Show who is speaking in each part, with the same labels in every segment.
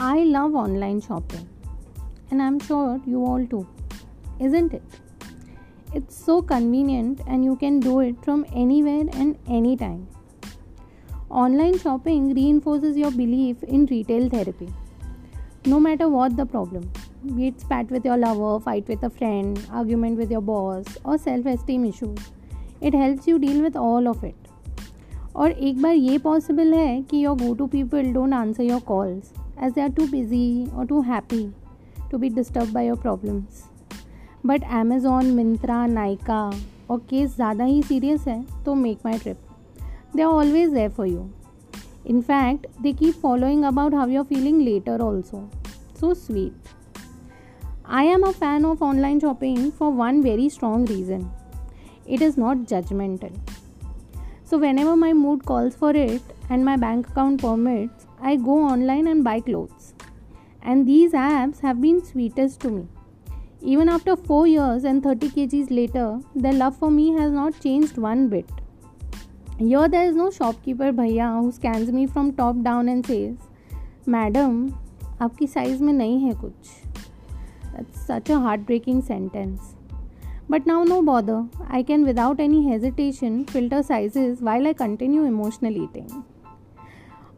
Speaker 1: I love online shopping, and I'm sure you all too, isn't it? It's so convenient, and you can do it from anywhere and anytime. Online shopping reinforces your belief in retail therapy. No matter what the problem, be it spat with your lover, fight with a friend, argument with your boss, or self esteem issues, it helps you deal with all of it. और एक बार ये possible है कि your go to people don't answer your calls as they are too busy or too happy to be disturbed by your problems. But Amazon, Myntra, Nykaa or case zyada hi serious hai, to MakeMyTrip. They are always there for you. In fact, they keep following about how you're feeling later also. So sweet. I am a fan of online shopping for one very strong reason. It is not judgmental. So whenever my mood calls for it and my bank account permits, I go online and buy clothes. And these apps have been sweetest to me. Even after 4 years and 30 kgs later, their love for me has not changed one bit. Here, there is no shopkeeper bhaiya who scans me from top down and says, Madam, आपकी size में नहीं है कुछ That's such a heartbreaking sentence. But now, no bother. I can without any hesitation filter sizes while I continue emotional eating.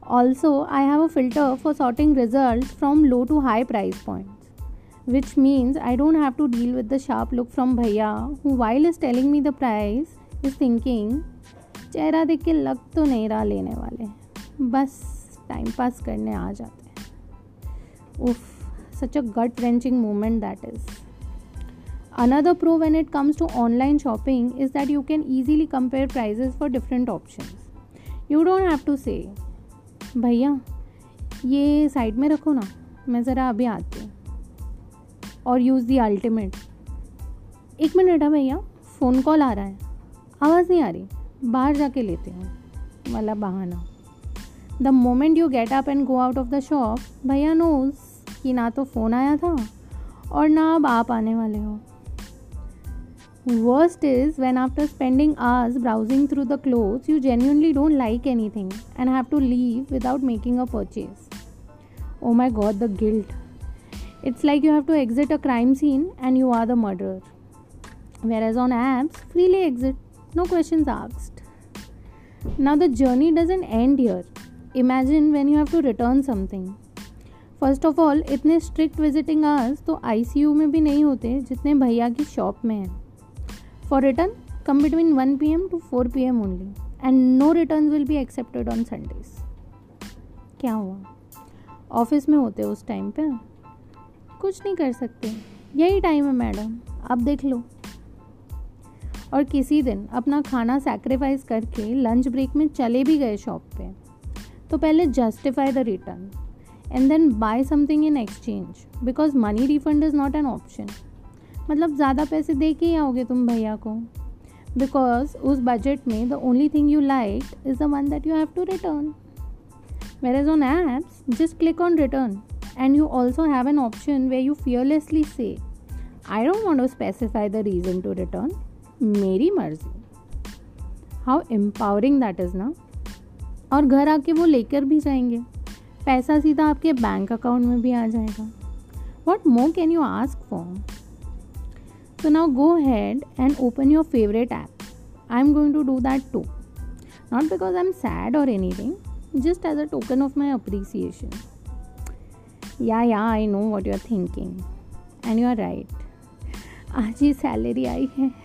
Speaker 1: Also, I have a filter for sorting results from low to high price points, which means I don't have to deal with the sharp look from Bhaiya, who, while is telling me the price, is thinking, चेहरा देख के लग तो नहीं रहा लेने वाले बस टाइम पास करने आ जाते हैं उफ सच अ गट wrenching moment that is Another pro when it comes to online shopping is that you can easily compare prices for different options. You don't have to say, भैया, ये साइड में रखो ना, मैं ज़रा अभी आती हूँ। और यूज़ दी अल्टीमेट एक मिनट है भैया फ़ोन कॉल आ रहा है। आवाज़ नहीं आ रही। बाहर जाके लेते हूँ। वाला बहाना। The moment you get up and go out of the shop भैया नोज़ कि ना तो फ़ोन आया था और ना अब आप आने वाले हो। Worst is when after spending hours browsing through the clothes, you genuinely don't like anything and have to leave without making a purchase. Oh my god, the guilt. It's like you have to exit a crime scene and you are the murderer. Whereas on apps, freely exit, no questions asked. Now the journey doesn't end here. Imagine when you have to return something. First of all इतने strict visiting hours तो ICU में भी नहीं होते जितने भैया की shop में हैं For return, come between 1 pm to 4 pm only, and no returns will be accepted on Sundays. क्या हुआ? ऑफ़िस में होते उस टाइम पे? कुछ नहीं कर सकते। यही टाइम है मैडम आप देख लो। और किसी दिन अपना खाना सेक्रीफाइस करके लंच ब्रेक में चले भी गए शॉप पे तो पहले justify the return and then buy something in exchange because money refund is not an option मतलब ज़्यादा पैसे दे के ही आओगे तुम भैया को। बिकॉज़ उस बजट में the only thing you like is the one that you have to return where is on apps just click on return and you also have an option way you fearlessly say I don't want to specify the reason to return मेरी मर्ज़ी. How empowering that is ना? और घर आके वो लेकर भी जाएँगे। पैसा सीधा आपके बैंक अकाउंट में भी आ जाएगा। What more can you ask for So now go ahead and open your favorite app. I'm going to do that too. Not because I'm sad or anything, just as a token of my appreciation. Yeah, yeah, I know what you're thinking. And you're right. आज ही salary आई है